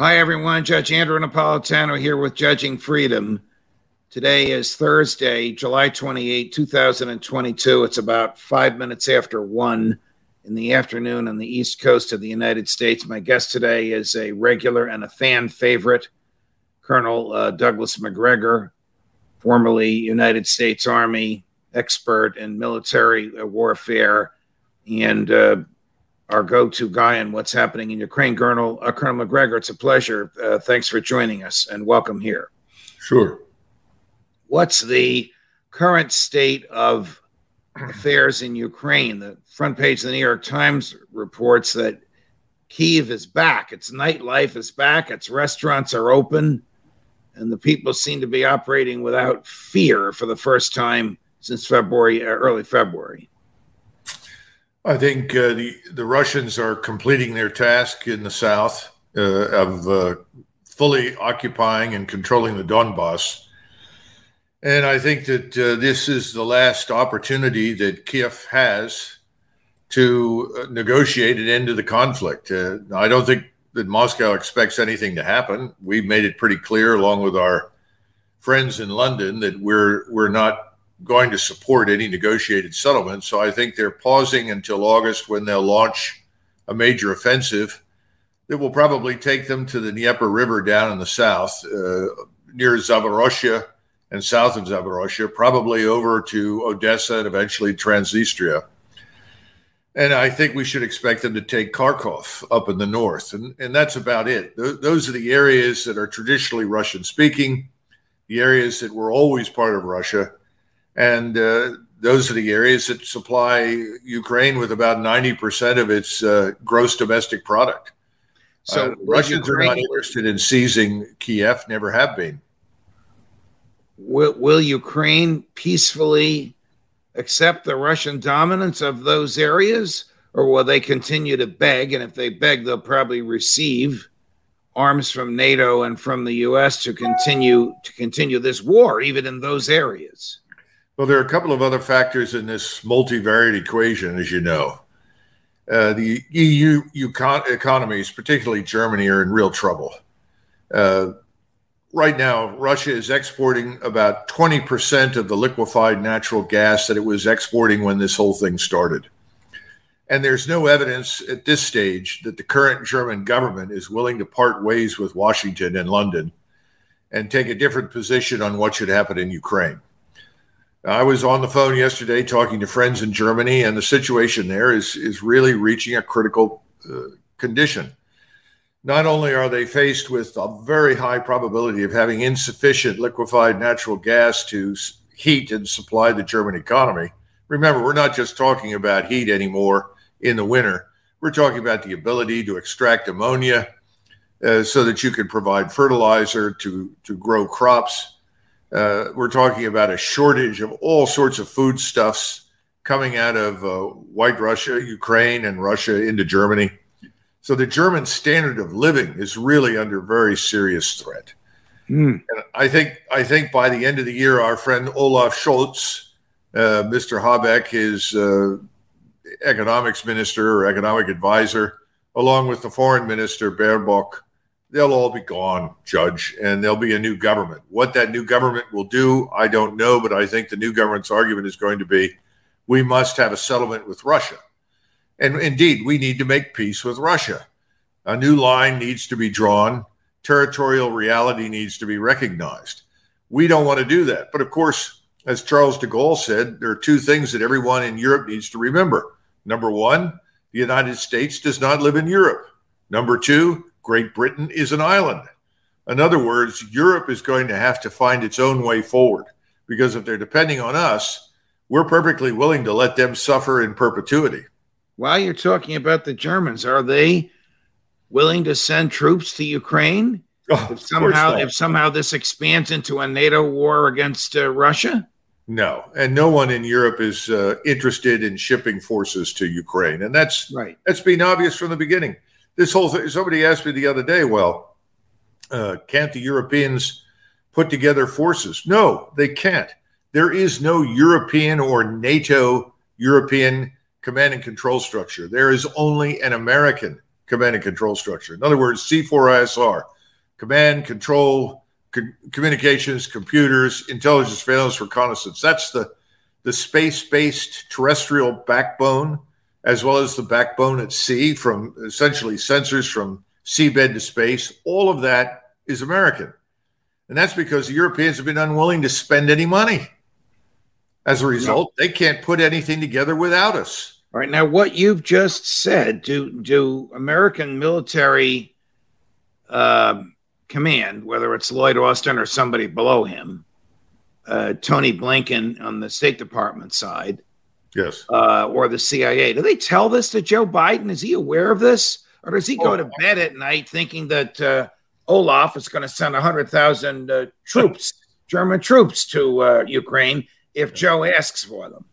Hi, everyone. Judge Andrew Napolitano here with Judging Freedom. Today is Thursday, July 28, 2022. It's about five minutes after one in the afternoon on the East Coast of the United States. My guest today is a regular and a fan favorite, Colonel uh, Douglas Macgregor, formerly United States Army expert in military uh, warfare and uh, our go-to guy on what's happening in Ukraine. Colonel uh, Colonel Macgregor, it's a pleasure. Uh, thanks for joining us and welcome here. Sure. What's the current state of affairs in Ukraine? The front page of the New York Times reports that Kiev is back. Its nightlife is back. Its restaurants are open, and the people seem to be operating without fear for the first time since February, uh, early February. I think uh, the the Russians are completing their task in the south uh, of uh, fully occupying and controlling the Donbass, and I think that uh, this is the last opportunity that Kiev has to uh, negotiate an end to the conflict. Uh, I don't think that Moscow expects anything to happen. We've made it pretty clear, along with our friends in London, that we're we're not going to support any negotiated settlement. So I think they're pausing until August when they'll launch a major offensive that will probably take them to the Dnieper River down in the south, uh, near Zaporozhye and south of Zaporozhye, probably over to Odessa and eventually Transnistria. And I think we should expect them to take Kharkov up in the north. And, and that's about it. Th- those are the areas that are traditionally Russian speaking, the areas that were always part of Russia and uh, those are the areas that supply Ukraine with about 90% of its uh, gross domestic product. So uh, Russians Ukraine, are not interested in seizing Kiev, never have been. Will, will Ukraine peacefully accept the Russian dominance of those areas, or will they continue to beg? And if they beg, they'll probably receive arms from NATO and from the U.S. to continue to continue this war, even in those areas. Well, there are a couple of other factors in this multivariate equation, as you know. Uh, the EU economies, particularly Germany, are in real trouble. Uh, right now, Russia is exporting about 20% of the liquefied natural gas that it was exporting when this whole thing started. And there's no evidence at this stage that the current German government is willing to part ways with Washington and London and take a different position on what should happen in Ukraine. I was on the phone yesterday talking to friends in Germany, and the situation there is is really reaching a critical uh, condition. Not only are they faced with a very high probability of having insufficient liquefied natural gas to heat and supply the German economy. Remember, we're not just talking about heat anymore in the winter. We're talking about the ability to extract ammonia uh, so that you can provide fertilizer to to grow crops uh, we're talking about a shortage of all sorts of foodstuffs coming out of uh, White Russia, Ukraine, and Russia into Germany. So the German standard of living is really under very serious threat. Mm. And I think I think by the end of the year, our friend Olaf Scholz, uh, Mr. Habeck, his uh, economics minister or economic advisor, along with the foreign minister Baerbock, they'll all be gone, Judge, and there'll be a new government. What that new government will do, I don't know, but I think the new government's argument is going to be we must have a settlement with Russia. And indeed, we need to make peace with Russia. A new line needs to be drawn, territorial reality needs to be recognized. We don't want to do that. But of course, as Charles de Gaulle said, there are two things that everyone in Europe needs to remember. Number one, the United States does not live in Europe. Number two, Great Britain is an island. In other words, Europe is going to have to find its own way forward because if they're depending on us, we're perfectly willing to let them suffer in perpetuity. While you're talking about the Germans, are they willing to send troops to Ukraine? Oh, if somehow, if somehow this expands into a NATO war against uh, Russia? No, and no one in Europe is uh, interested in shipping forces to Ukraine, and that's right. That's been obvious from the beginning. This whole thing. Somebody asked me the other day, "Well, uh, can't the Europeans put together forces?" No, they can't. There is no European or NATO European command and control structure. There is only an American command and control structure. In other words, C4ISR, command, control, co- communications, computers, intelligence, surveillance, reconnaissance. That's the the space-based terrestrial backbone, as well as the backbone at sea, from essentially sensors from seabed to space. All of that is American, and that's because the Europeans have been unwilling to spend any money. As a result, they can't put anything together without us. All right. Now, what you've just said, do do American military uh, command, whether it's Lloyd Austin or somebody below him, uh, Tony Blinken on the State Department side, yes, uh, or the CIA, do they tell this to Joe Biden? Is he aware of this, or does he go oh. to bed at night thinking that uh, Olaf is going to send hundred thousand uh, troops, German troops, to uh, Ukraine? if Joe asks for them.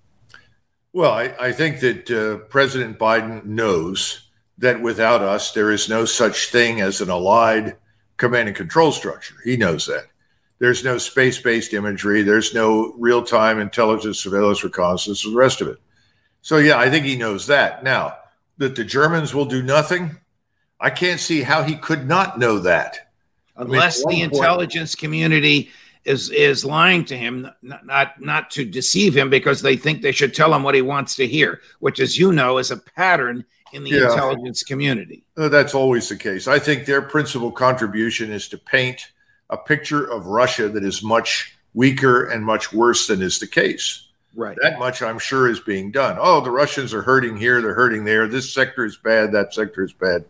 Well, I, I think that uh, President Biden knows that without us, there is no such thing as an allied command and control structure. He knows that. There's no space based imagery, there's no real time intelligence, surveillance, reconnaissance, and the rest of it. So, yeah, I think he knows that. Now, that the Germans will do nothing, I can't see how he could not know that. Unless I mean, the point, intelligence community is is lying to him, not, not not to deceive him, because they think they should tell him what he wants to hear, which, as you know, is a pattern in the yeah. intelligence community. Uh, that's always the case. I think their principal contribution is to paint a picture of Russia that is much weaker and much worse than is the case. Right. That much I'm sure is being done. Oh, the Russians are hurting here, they're hurting there. This sector is bad, that sector is bad.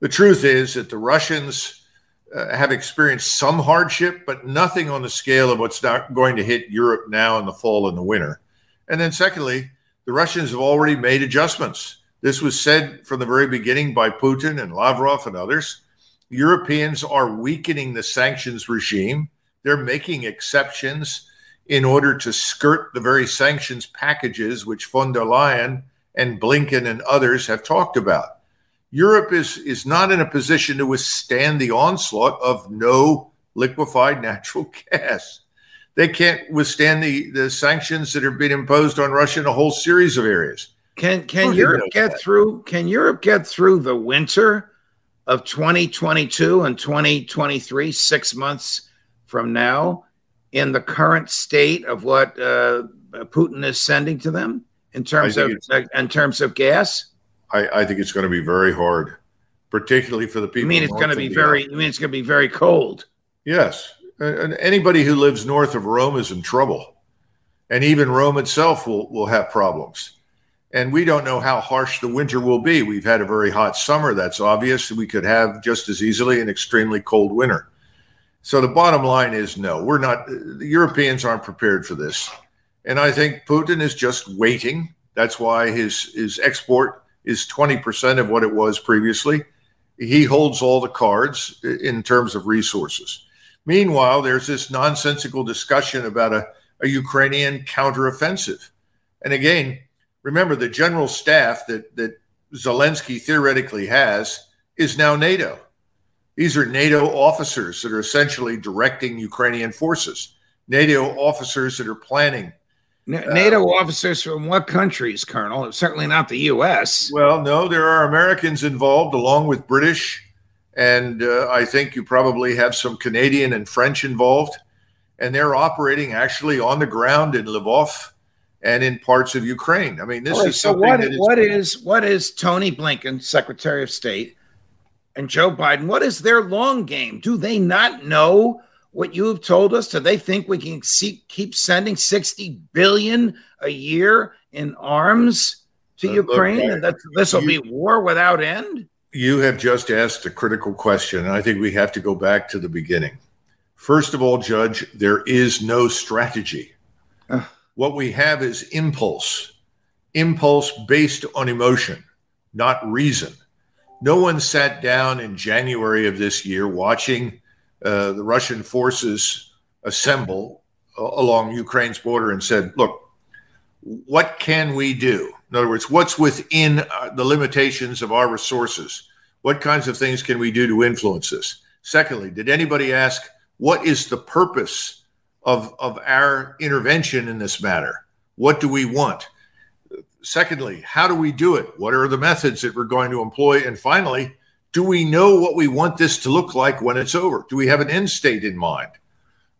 The truth is that the Russians uh, have experienced some hardship, but nothing on the scale of what's not going to hit Europe now in the fall and the winter. And then, secondly, the Russians have already made adjustments. This was said from the very beginning by Putin and Lavrov and others. Europeans are weakening the sanctions regime. They're making exceptions in order to skirt the very sanctions packages which von der Leyen and Blinken and others have talked about. Europe is is not in a position to withstand the onslaught of no liquefied natural gas. They can't withstand the, the sanctions that have been imposed on Russia in a whole series of areas. Can can Europe get through can Europe get through the winter of 2022 and 2023 6 months from now in the current state of what uh, Putin is sending to them in terms of in terms of gas? I, I think it's going to be very hard, particularly for the people. I mean it's going to be very? You mean it's going to be very cold? Yes, and anybody who lives north of Rome is in trouble, and even Rome itself will will have problems. And we don't know how harsh the winter will be. We've had a very hot summer. That's obvious. We could have just as easily an extremely cold winter. So the bottom line is no, we're not. The Europeans aren't prepared for this, and I think Putin is just waiting. That's why his his export is 20% of what it was previously. He holds all the cards in terms of resources. Meanwhile, there's this nonsensical discussion about a, a Ukrainian counteroffensive. And again, remember the general staff that, that Zelensky theoretically has is now NATO. These are NATO officers that are essentially directing Ukrainian forces, NATO officers that are planning NATO uh, officers from what countries, Colonel? Certainly not the U.S. Well, no, there are Americans involved along with British. And uh, I think you probably have some Canadian and French involved. And they're operating actually on the ground in Lvov and in parts of Ukraine. I mean, this right, is so what, is, what is what is Tony Blinken, Secretary of State, and Joe Biden? What is their long game? Do they not know what you have told us? Do they think we can see, keep sending 60 billion a year in arms to uh, Ukraine and that this will be war without end? You have just asked a critical question. And I think we have to go back to the beginning. First of all, Judge, there is no strategy. What we have is impulse, impulse based on emotion, not reason. No one sat down in January of this year watching uh, the Russian forces assemble uh, along Ukraine's border and said, look, what can we do? In other words, what's within uh, the limitations of our resources? What kinds of things can we do to influence this? Secondly, did anybody ask, what is the purpose of, of our intervention in this matter? What do we want? Secondly, how do we do it? What are the methods that we're going to employ? And finally, do we know what we want this to look like when it's over? Do we have an end state in mind?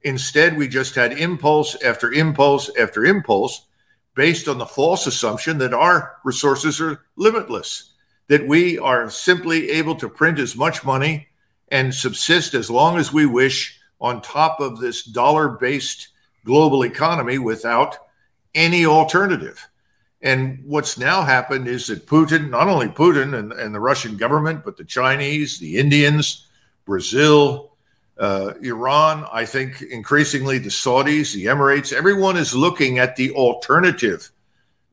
Instead, we just had impulse after impulse after impulse based on the false assumption that our resources are limitless, that we are simply able to print as much money and subsist as long as we wish on top of this dollar based global economy without any alternative. And what's now happened is that Putin, not only Putin and, and the Russian government, but the Chinese, the Indians, Brazil, uh, Iran, I think increasingly the Saudis, the Emirates, everyone is looking at the alternative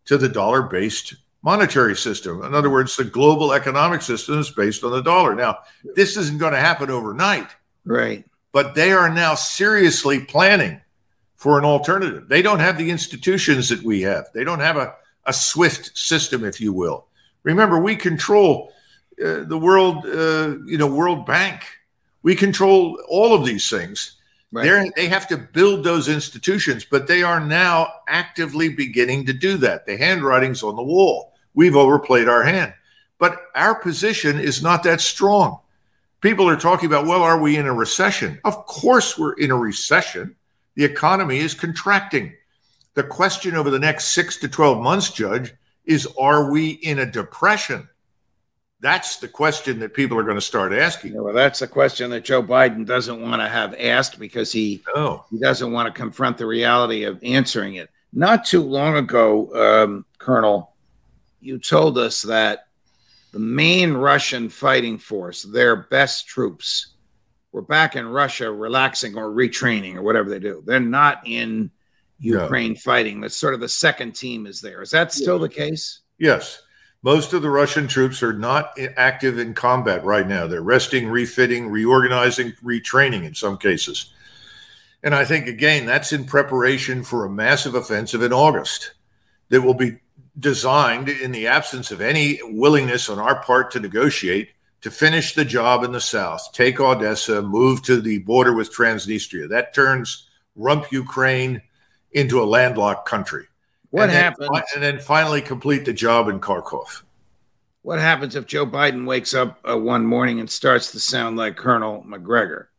to the dollar based monetary system. In other words, the global economic system is based on the dollar. Now, this isn't going to happen overnight. Right. But they are now seriously planning for an alternative. They don't have the institutions that we have, they don't have a, a SWIFT system, if you will. Remember, we control uh, the world, uh, you know, World Bank we control all of these things. Right. They have to build those institutions, but they are now actively beginning to do that. The handwriting's on the wall. We've overplayed our hand, but our position is not that strong. People are talking about, well, are we in a recession? Of course, we're in a recession. The economy is contracting. The question over the next six to 12 months, Judge, is are we in a depression? That's the question that people are going to start asking. Yeah, well, that's the question that Joe Biden doesn't want to have asked because he he doesn't want to confront the reality of answering it. Not too long ago, um, Colonel, you told us that the main Russian fighting force, their best troops, were back in Russia relaxing or retraining or whatever they do. They're not in Ukraine fighting. That's sort of the second team is there. Is that still yeah. the case? Yes. Most of the Russian troops are not active in combat right now. They're resting, refitting, reorganizing, retraining in some cases. And I think, again, that's in preparation for a massive offensive in August that will be designed in the absence of any willingness on our part to negotiate to finish the job in the south, take Odessa, move to the border with Transnistria. That turns rump Ukraine into a landlocked country. What and happens? Then, and then finally complete the job in Kharkov. What happens if Joe Biden wakes up uh, one morning and starts to sound like Colonel Macgregor?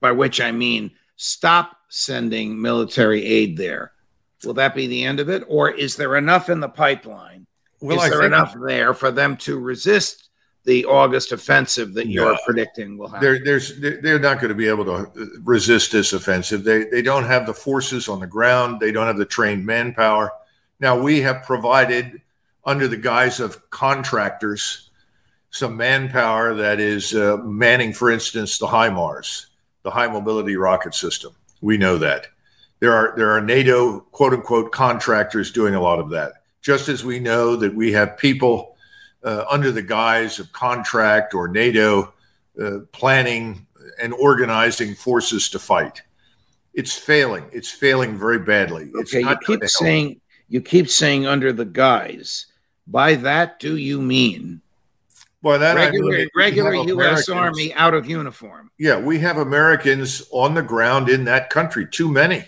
By which I mean stop sending military aid there. Will that be the end of it? Or is there enough in the pipeline? Well, is I there enough there for them to resist the August offensive that you're predicting will happen? They're, there's, they're not going to be able to uh, resist this offensive. They, they don't have the forces on the ground, they don't have the trained manpower. Now, we have provided, under the guise of contractors, some manpower that is uh, manning, for instance, the HIMARS, the high mobility rocket system. We know that. There are, there are NATO quote unquote contractors doing a lot of that. Just as we know that we have people uh, under the guise of contract or NATO uh, planning and organizing forces to fight. It's failing. It's failing very badly. Okay, you keep saying you keep saying under the guise. By that, do you mean? By that, regular, I mean regular U.S. Army out of uniform. Yeah, we have Americans on the ground in that country. Too many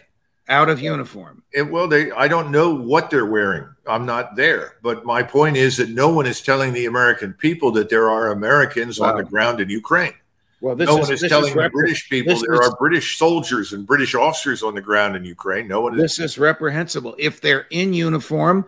out of uniform. It, well, they I don't know what they're wearing. I'm not there, but my point is that no one is telling the American people that there are Americans wow. on the ground in Ukraine. Well, no is, one is telling is the British people there is, are British soldiers and British officers on the ground in Ukraine. No one. This is, is reprehensible. If they're in uniform,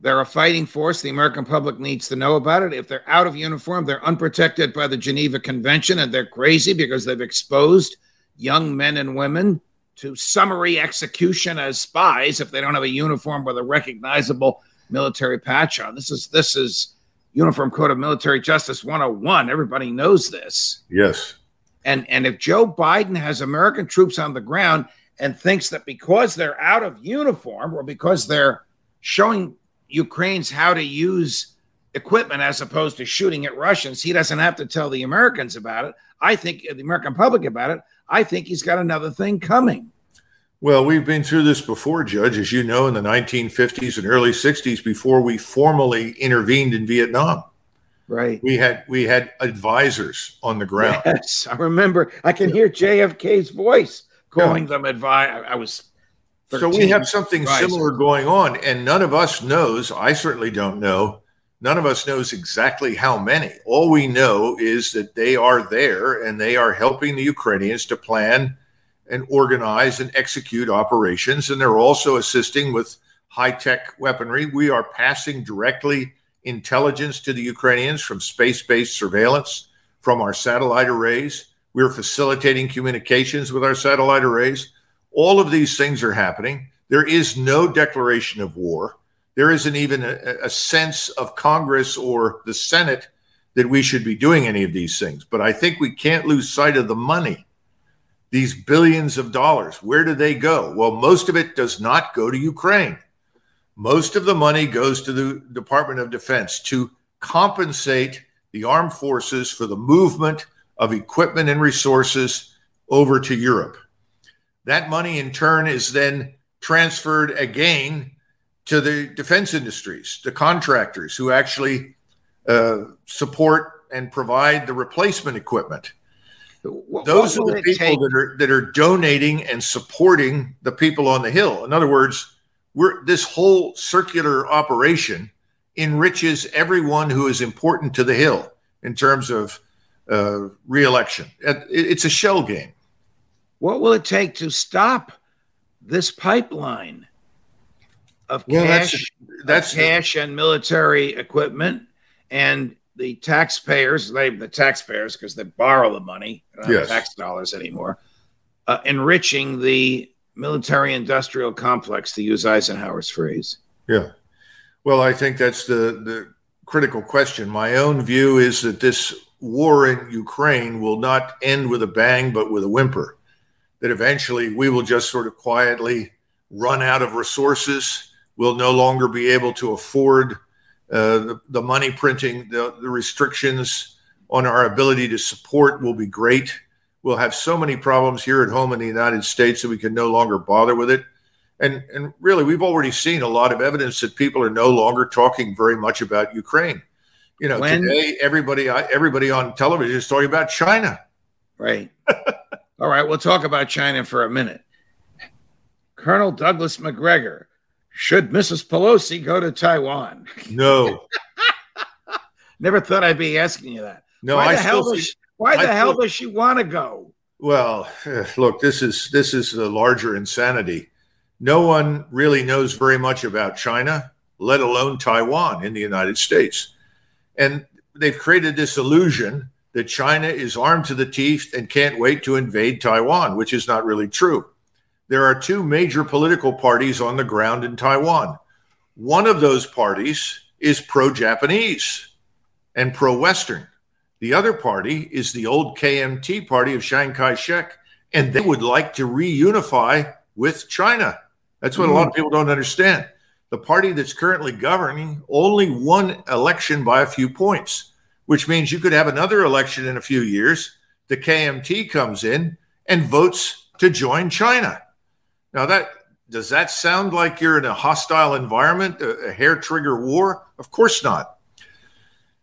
they're a fighting force. The American public needs to know about it. If they're out of uniform, they're unprotected by the Geneva Convention, and they're crazy because they've exposed young men and women to summary execution as spies if they don't have a uniform with a recognizable military patch on. This is this is Uniform Code of Military Justice 101. Everybody knows this. Yes. And and if Joe Biden has American troops on the ground and thinks that because they're out of uniform or because they're showing Ukrainians how to use equipment as opposed to shooting at Russians, he doesn't have to tell the Americans about it. I think the American public about it. I think he's got another thing coming. Well, we've been through this before, Judge, as you know, in the 1950s and early 60s before we formally intervened in Vietnam. Right. We had we had advisors on the ground. Yes, I remember. I can hear JFK's voice calling yeah. them advice. I was. 13. So we have something advisor. similar going on, and none of us knows. I certainly don't know. None of us knows exactly how many. All we know is that they are there and they are helping the Ukrainians to plan and organize and execute operations. And they're also assisting with high tech weaponry. We are passing directly intelligence to the Ukrainians from space based surveillance from our satellite arrays. We're facilitating communications with our satellite arrays. All of these things are happening. There is no declaration of war. There isn't even a, a, sense of Congress or the Senate that we should be doing any of these things. But I think we can't lose sight of the money. These billions of dollars, where do they go? Well, most of it does not go to Ukraine. Most of the money goes to the Department of Defense to compensate the armed forces for the movement of equipment and resources over to Europe. That money, in turn, is then transferred again to the defense industries, the contractors who actually uh, support and provide the replacement equipment. What, Those what are the people take? that are that are donating and supporting the people on the hill. In other words, we're this whole circular operation enriches everyone who is important to the hill in terms of uh, reelection. It's a shell game. What will it take to stop this pipeline of well, cash, that's, that's of cash the, and military equipment, and the taxpayers, they the taxpayers because they borrow the money, yes. tax dollars anymore, uh, enriching the military industrial complex, to use Eisenhower's phrase. Yeah. Well, I think that's the, the critical question. My own view is that this war in Ukraine will not end with a bang, but with a whimper. That eventually we will just sort of quietly run out of resources. We'll no longer be able to afford uh, the, the money printing, the, the restrictions on our ability to support will be great. We'll have so many problems here at home in the United States that we can no longer bother with it. And, and really, we've already seen a lot of evidence that people are no longer talking very much about Ukraine. You know, when, today everybody everybody on television is talking about China. Right. All right, we'll talk about China for a minute. Colonel Douglas Macgregor, should Mrs. Pelosi go to Taiwan? No. Never thought I'd be asking you that. No, why I the hell does she, why the I hell does she want to go? Well, look, this is this is the larger insanity. No one really knows very much about China, let alone Taiwan in the United States. And they've created this illusion that China is armed to the teeth and can't wait to invade Taiwan, which is not really true. There are two major political parties on the ground in Taiwan. One of those parties is pro Japanese and pro Western. The other party is the old KMT party of Chiang Kai shek, and they would like to reunify with China. That's what mm. a lot of people don't understand. The party that's currently governing only won election by a few points, which means you could have another election in a few years. The KMT comes in and votes to join China. Now, that does that sound like you're in a hostile environment, a, a hair trigger war? Of course not.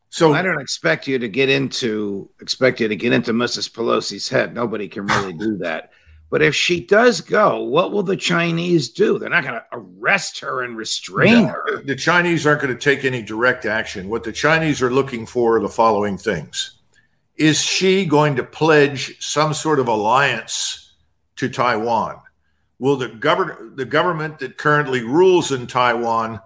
So I don't expect you to get into expect you to get into Mrs. Pelosi's head. Nobody can really do that. But if she does go, what will the Chinese do? They're not going to arrest her and restrain no, her. The Chinese aren't going to take any direct action. What the Chinese are looking for are the following things. Is she going to pledge some sort of alliance to Taiwan? Will the government the government that currently rules in Taiwan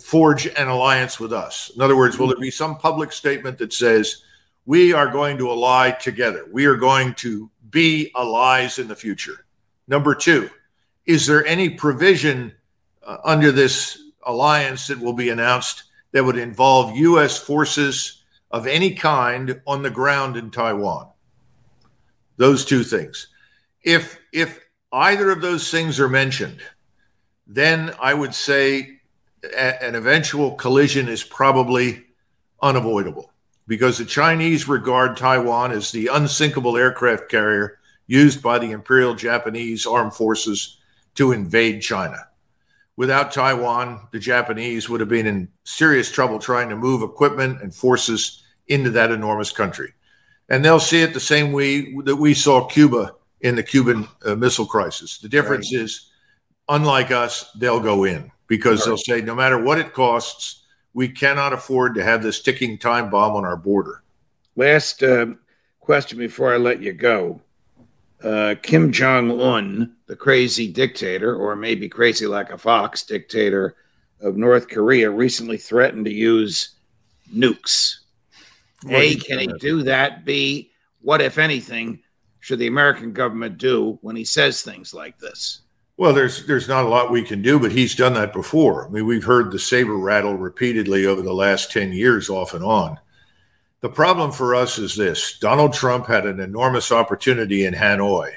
forge an alliance with us? In other words, will there be some public statement that says, we are going to ally together? We are going to be allies in the future. Number two, is there any provision uh, under this alliance that will be announced that would involve U.S. forces of any kind on the ground in Taiwan? Those two things. If if either of those things are mentioned, then I would say a- an eventual collision is probably unavoidable because the Chinese regard Taiwan as the unsinkable aircraft carrier used by the Imperial Japanese Armed Forces to invade China. Without Taiwan, the Japanese would have been in serious trouble trying to move equipment and forces into that enormous country. And they'll see it the same way that we saw Cuba in the Cuban uh, Missile Crisis. The difference right. is, unlike us, they'll go in because right. they'll say, no matter what it costs, we cannot afford to have this ticking time bomb on our border. Last uh, question before I let you go. Uh, Kim Jong un, the crazy dictator, or maybe crazy like a fox dictator of North Korea, recently threatened to use nukes. A, can he do that? B, what, if anything, should the American government do when he says things like this? Well, there's there's not a lot we can do, but he's done that before. I mean, we've heard the saber rattle repeatedly over the last 10 years off and on. The problem for us is this Donald Trump had an enormous opportunity in Hanoi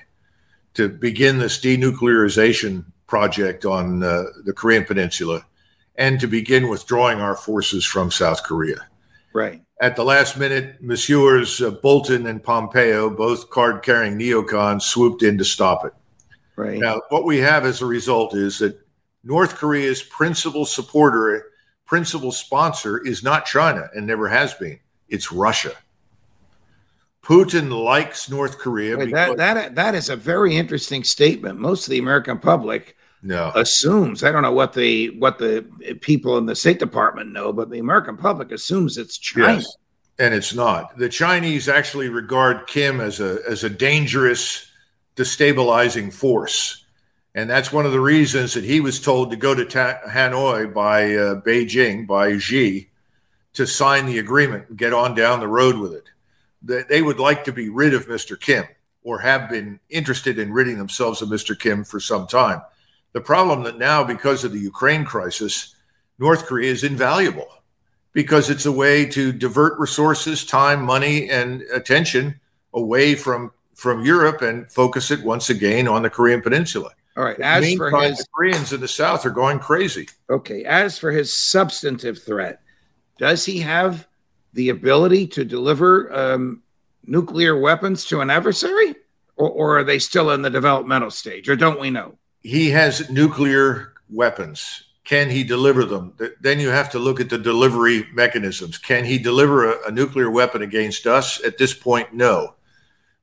to begin this denuclearization project on uh, the Korean Peninsula and to begin withdrawing our forces from South Korea. Right. At the last minute, Messieurs uh, Bolton and Pompeo, both card carrying neocons, swooped in to stop it. Right. Now, what we have as a result is that North Korea's principal supporter, principal sponsor is not China and never has been. It's Russia. Putin likes North Korea. Wait, that, that, that is a very interesting statement. Most of the American public no. assumes I don't know what the what the people in the State Department know, but the American public assumes it's China. Yes. And it's not. The Chinese actually regard Kim as a as a dangerous, destabilizing force. And that's one of the reasons that he was told to go to Ta- Hanoi by uh, Beijing, by Xi, to sign the agreement and get on down the road with it. They, they would like to be rid of Mr. Kim or have been interested in ridding themselves of Mr. Kim for some time. The problem that now, because of the Ukraine crisis, North Korea is invaluable because it's a way to divert resources, time, money, and attention away from from Europe and focus it once again on the Korean Peninsula. All right. As for his the Koreans in the South are going crazy. Okay. As for his substantive threat, does he have the ability to deliver um, nuclear weapons to an adversary, or, or are they still in the developmental stage, or don't we know? He has nuclear weapons. Can he deliver them? Then you have to look at the delivery mechanisms. Can he deliver a, a, nuclear weapon against us? At this point, no.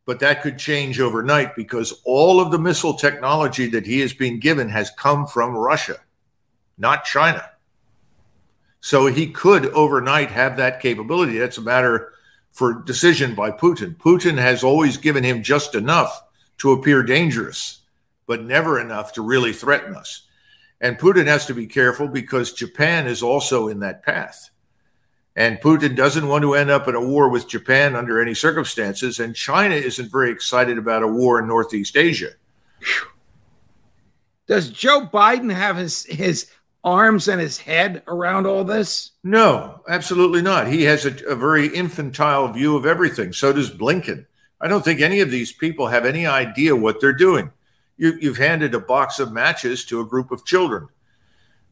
But that could change overnight because all of the missile technology that he has been given has come from Russia, not China. So he could overnight have that capability. That's a matter for decision by Putin. Putin has always given him just enough to appear dangerous but never enough to really threaten us. And Putin has to be careful because Japan is also in that path. And Putin doesn't want to end up in a war with Japan under any circumstances. And China isn't very excited about a war in Northeast Asia. Does Joe Biden have his, his arms and his head around all this? No, absolutely not. He has a, a very infantile view of everything. So does Blinken. I don't think any of these people have any idea what they're doing you, you've handed a box of matches to a group of children.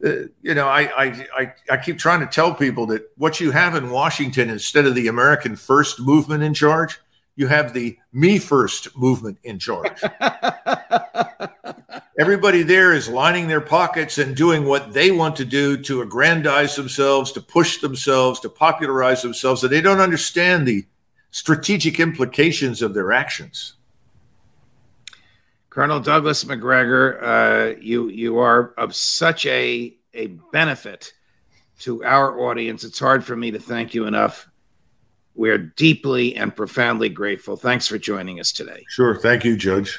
Uh, you know, I, I, I, I keep trying to tell people that what you have in Washington, instead of the American First movement in charge, you have the Me First movement in charge. Everybody there is lining their pockets and doing what they want to do to aggrandize themselves, to push themselves, to popularize themselves, and they don't understand the strategic implications of their actions. Colonel Douglas Macgregor, uh, you you are of such a a benefit to our audience. It's hard for me to thank you enough. We're deeply and profoundly grateful. Thanks for joining us today. Sure. Thank you, Judge.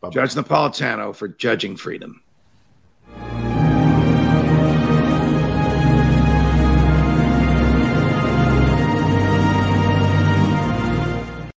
Bye-bye. Judge Napolitano for Judging Freedom.